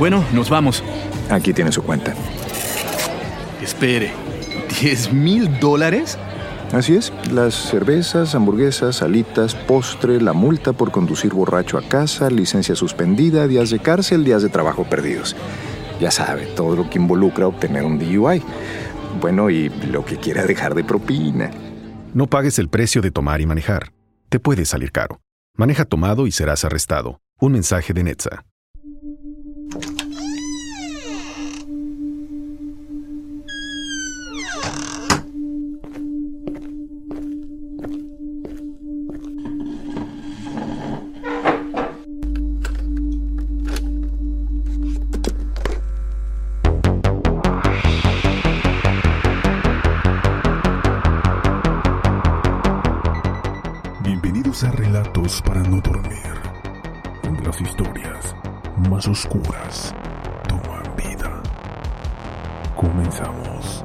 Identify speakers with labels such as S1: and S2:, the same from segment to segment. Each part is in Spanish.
S1: Bueno, nos vamos.
S2: Aquí tiene su cuenta.
S1: Espere, ¿10 mil dólares?
S2: Así es, las cervezas, hamburguesas, alitas, postre, la multa por conducir borracho a casa, licencia suspendida, días de cárcel, días de trabajo perdidos. Ya sabe, todo lo que involucra obtener un DUI. Bueno, y lo que quiera dejar de propina.
S3: No pagues el precio de tomar y manejar. Te puede salir caro. Maneja tomado y serás arrestado. Un mensaje de Netza.
S4: Relatos para no dormir, donde las historias más oscuras toman vida. Comenzamos.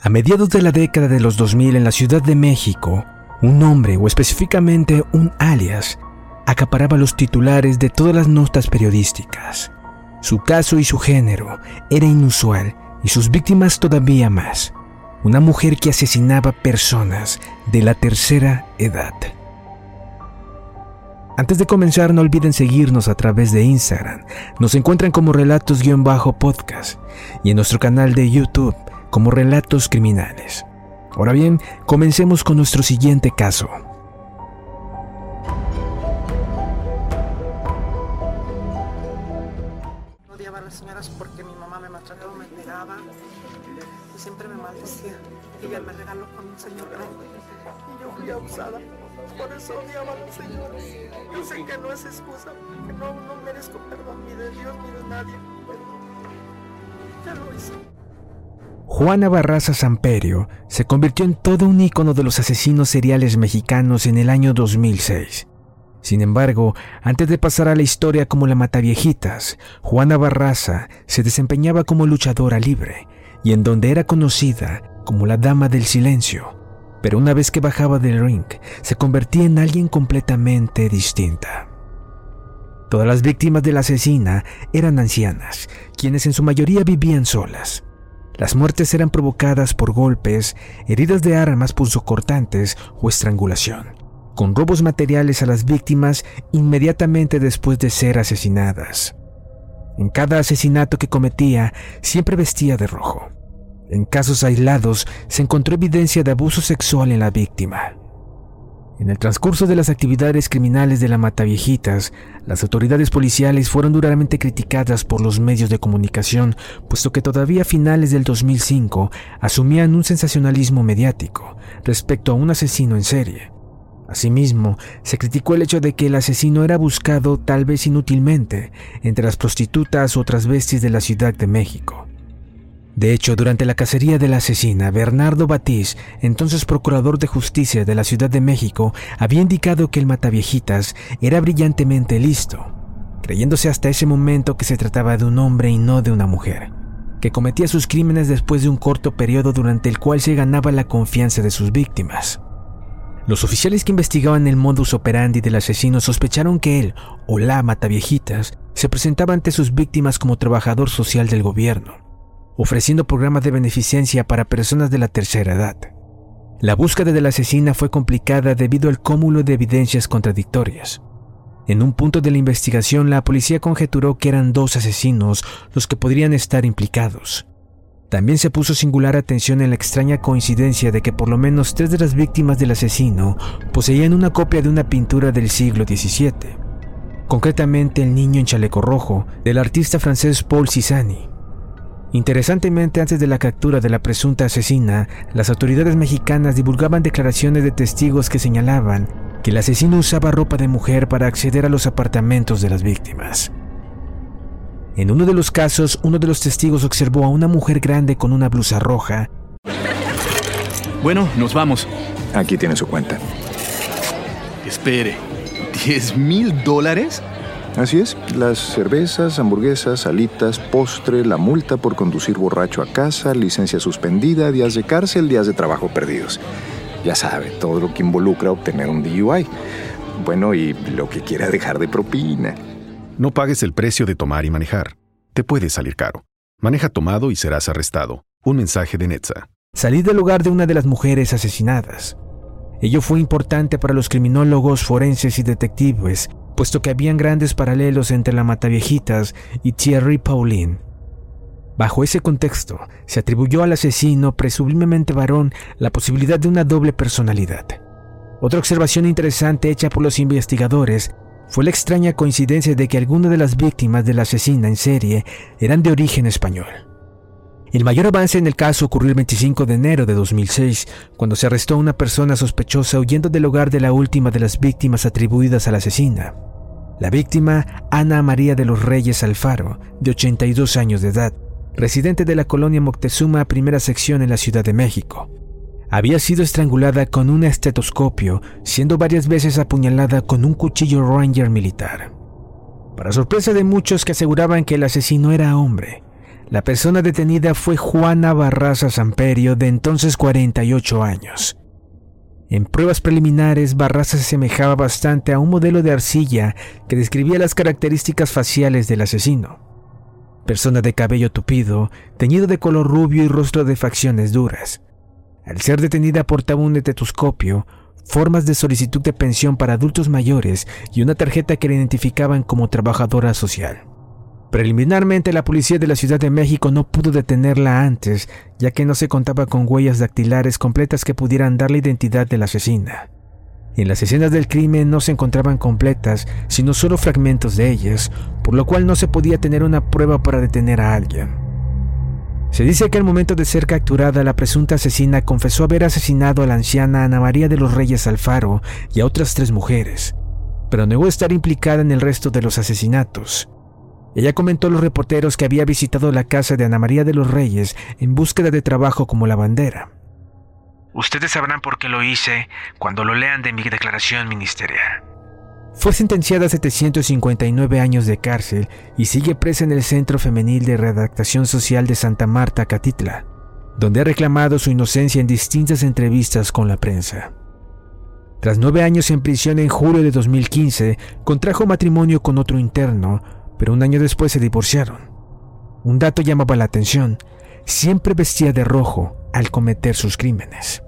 S5: A mediados de la década de los 2000 en la Ciudad de México, un hombre, o específicamente un alias, acaparaba los titulares de todas las notas periodísticas. Su caso y su género era inusual y sus víctimas todavía más. Una mujer que asesinaba personas de la tercera edad. Antes de comenzar, no olviden seguirnos a través de Instagram. Nos encuentran como Relatos-Podcast y en nuestro canal de YouTube como Relatos Criminales. Ahora bien, comencemos con nuestro siguiente caso.
S6: Mamá me pegaba y siempre me maldecía. Y ella me regaló con un señor grande. Y yo fui abusada. Por eso odiaba a las señoras. Yo sé que no es excusa, que no, no merezco perdón ni de Dios ni de nadie. Pero ya lo hice.
S5: Juana Barraza Samperio se convirtió en todo un ícono de los asesinos seriales mexicanos en el año 2006. Sin embargo, antes de pasar a la historia como la Mataviejitas, Juana Barraza se desempeñaba como luchadora libre y en donde era conocida como la Dama del Silencio. Pero una vez que bajaba del ring, se convertía en alguien completamente distinta. Todas las víctimas de la asesina eran ancianas, quienes en su mayoría vivían solas. Las muertes eran provocadas por golpes, heridas de armas punzocortantes o estrangulación, con robos materiales a las víctimas inmediatamente después de ser asesinadas. En cada asesinato que cometía siempre vestía de rojo. En casos aislados se encontró evidencia de abuso sexual en la víctima. En el transcurso de las actividades criminales de la Mataviejitas, las autoridades policiales fueron duramente criticadas por los medios de comunicación, puesto que todavía a finales del 2005 asumían un sensacionalismo mediático respecto a un asesino en serie. Asimismo, se criticó el hecho de que el asesino era buscado tal vez inútilmente entre las prostitutas o transvestis de la Ciudad de México. De hecho, durante la cacería de la asesina, Bernardo Batiz, entonces procurador de justicia de la Ciudad de México, había indicado que el mataviejitas era brillantemente listo, creyéndose hasta ese momento que se trataba de un hombre y no de una mujer, que cometía sus crímenes después de un corto periodo durante el cual se ganaba la confianza de sus víctimas. Los oficiales que investigaban el modus operandi del asesino sospecharon que él, o la mataviejitas, se presentaba ante sus víctimas como trabajador social del gobierno ofreciendo programas de beneficencia para personas de la tercera edad. La búsqueda de la asesina fue complicada debido al cúmulo de evidencias contradictorias. En un punto de la investigación, la policía conjeturó que eran dos asesinos los que podrían estar implicados. También se puso singular atención en la extraña coincidencia de que por lo menos tres de las víctimas del asesino poseían una copia de una pintura del siglo XVII, concretamente El niño en chaleco rojo, del artista francés Paul Cézanne. Interesantemente, antes de la captura de la presunta asesina, las autoridades mexicanas divulgaban declaraciones de testigos que señalaban que el asesino usaba ropa de mujer para acceder a los apartamentos de las víctimas. En uno de los casos, uno de los testigos observó a una mujer grande con una blusa roja.
S1: Bueno, nos vamos.
S2: Aquí tiene su cuenta.
S1: Espere, ¿10 mil dólares?
S2: Así es, las cervezas, hamburguesas, alitas, postre, la multa por conducir borracho a casa, licencia suspendida, días de cárcel, días de trabajo perdidos. Ya sabe, todo lo que involucra obtener un DUI. Bueno, y lo que quiera dejar de propina.
S3: No pagues el precio de tomar y manejar. Te puede salir caro. Maneja tomado y serás arrestado. Un mensaje de Netza.
S5: Salí del lugar de una de las mujeres asesinadas. Ello fue importante para los criminólogos forenses y detectives, puesto que habían grandes paralelos entre la Mataviejitas y Thierry Pauline. Bajo ese contexto, se atribuyó al asesino, presumiblemente varón, la posibilidad de una doble personalidad. Otra observación interesante hecha por los investigadores fue la extraña coincidencia de que algunas de las víctimas de la asesina en serie eran de origen español. El mayor avance en el caso ocurrió el 25 de enero de 2006, cuando se arrestó a una persona sospechosa huyendo del hogar de la última de las víctimas atribuidas a la asesina. La víctima, Ana María de los Reyes Alfaro, de 82 años de edad, residente de la colonia Moctezuma, primera sección en la Ciudad de México. Había sido estrangulada con un estetoscopio, siendo varias veces apuñalada con un cuchillo ranger militar. Para sorpresa de muchos que aseguraban que el asesino era hombre, la persona detenida fue Juana Barraza Samperio, de entonces 48 años. En pruebas preliminares, Barraza se semejaba bastante a un modelo de arcilla que describía las características faciales del asesino. Persona de cabello tupido, teñido de color rubio y rostro de facciones duras. Al ser detenida portaba un etetoscopio, formas de solicitud de pensión para adultos mayores y una tarjeta que la identificaban como trabajadora social. Preliminarmente, la policía de la Ciudad de México no pudo detenerla antes, ya que no se contaba con huellas dactilares completas que pudieran dar la identidad de la asesina. En las escenas del crimen no se encontraban completas, sino solo fragmentos de ellas, por lo cual no se podía tener una prueba para detener a alguien. Se dice que al momento de ser capturada, la presunta asesina confesó haber asesinado a la anciana Ana María de los Reyes Alfaro y a otras tres mujeres, pero negó estar implicada en el resto de los asesinatos. Ella comentó a los reporteros que había visitado la casa de Ana María de los Reyes en búsqueda de trabajo como lavandera.
S7: Ustedes sabrán por qué lo hice cuando lo lean de mi declaración ministerial.
S5: Fue sentenciada a 759 años de cárcel y sigue presa en el Centro Femenil de Redactación Social de Santa Marta, Catitla, donde ha reclamado su inocencia en distintas entrevistas con la prensa. Tras nueve años en prisión en julio de 2015, contrajo matrimonio con otro interno, pero un año después se divorciaron. Un dato llamaba la atención, siempre vestía de rojo al cometer sus crímenes.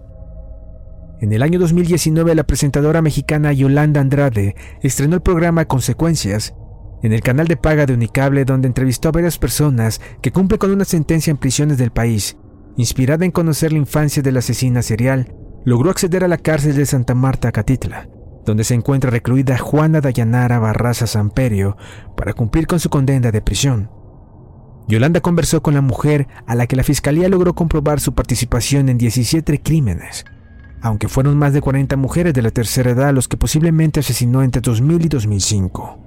S5: En el año 2019 la presentadora mexicana Yolanda Andrade estrenó el programa Consecuencias en el canal de paga de Unicable donde entrevistó a varias personas que cumplen con una sentencia en prisiones del país. Inspirada en conocer la infancia del asesina serial, logró acceder a la cárcel de Santa Marta, Catitla, donde se encuentra recluida Juana Dayanara Barraza Samperio para cumplir con su condena de prisión. Yolanda conversó con la mujer a la que la fiscalía logró comprobar su participación en 17 crímenes, aunque fueron más de 40 mujeres de la tercera edad los que posiblemente asesinó entre 2000 y 2005.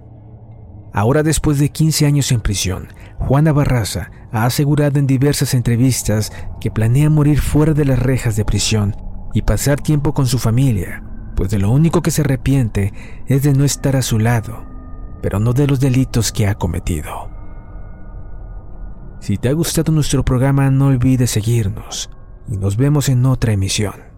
S5: Ahora después de 15 años en prisión, Juana Barraza ha asegurado en diversas entrevistas que planea morir fuera de las rejas de prisión y pasar tiempo con su familia, pues de lo único que se arrepiente es de no estar a su lado, pero no de los delitos que ha cometido. Si te ha gustado nuestro programa no olvides seguirnos y nos vemos en otra emisión.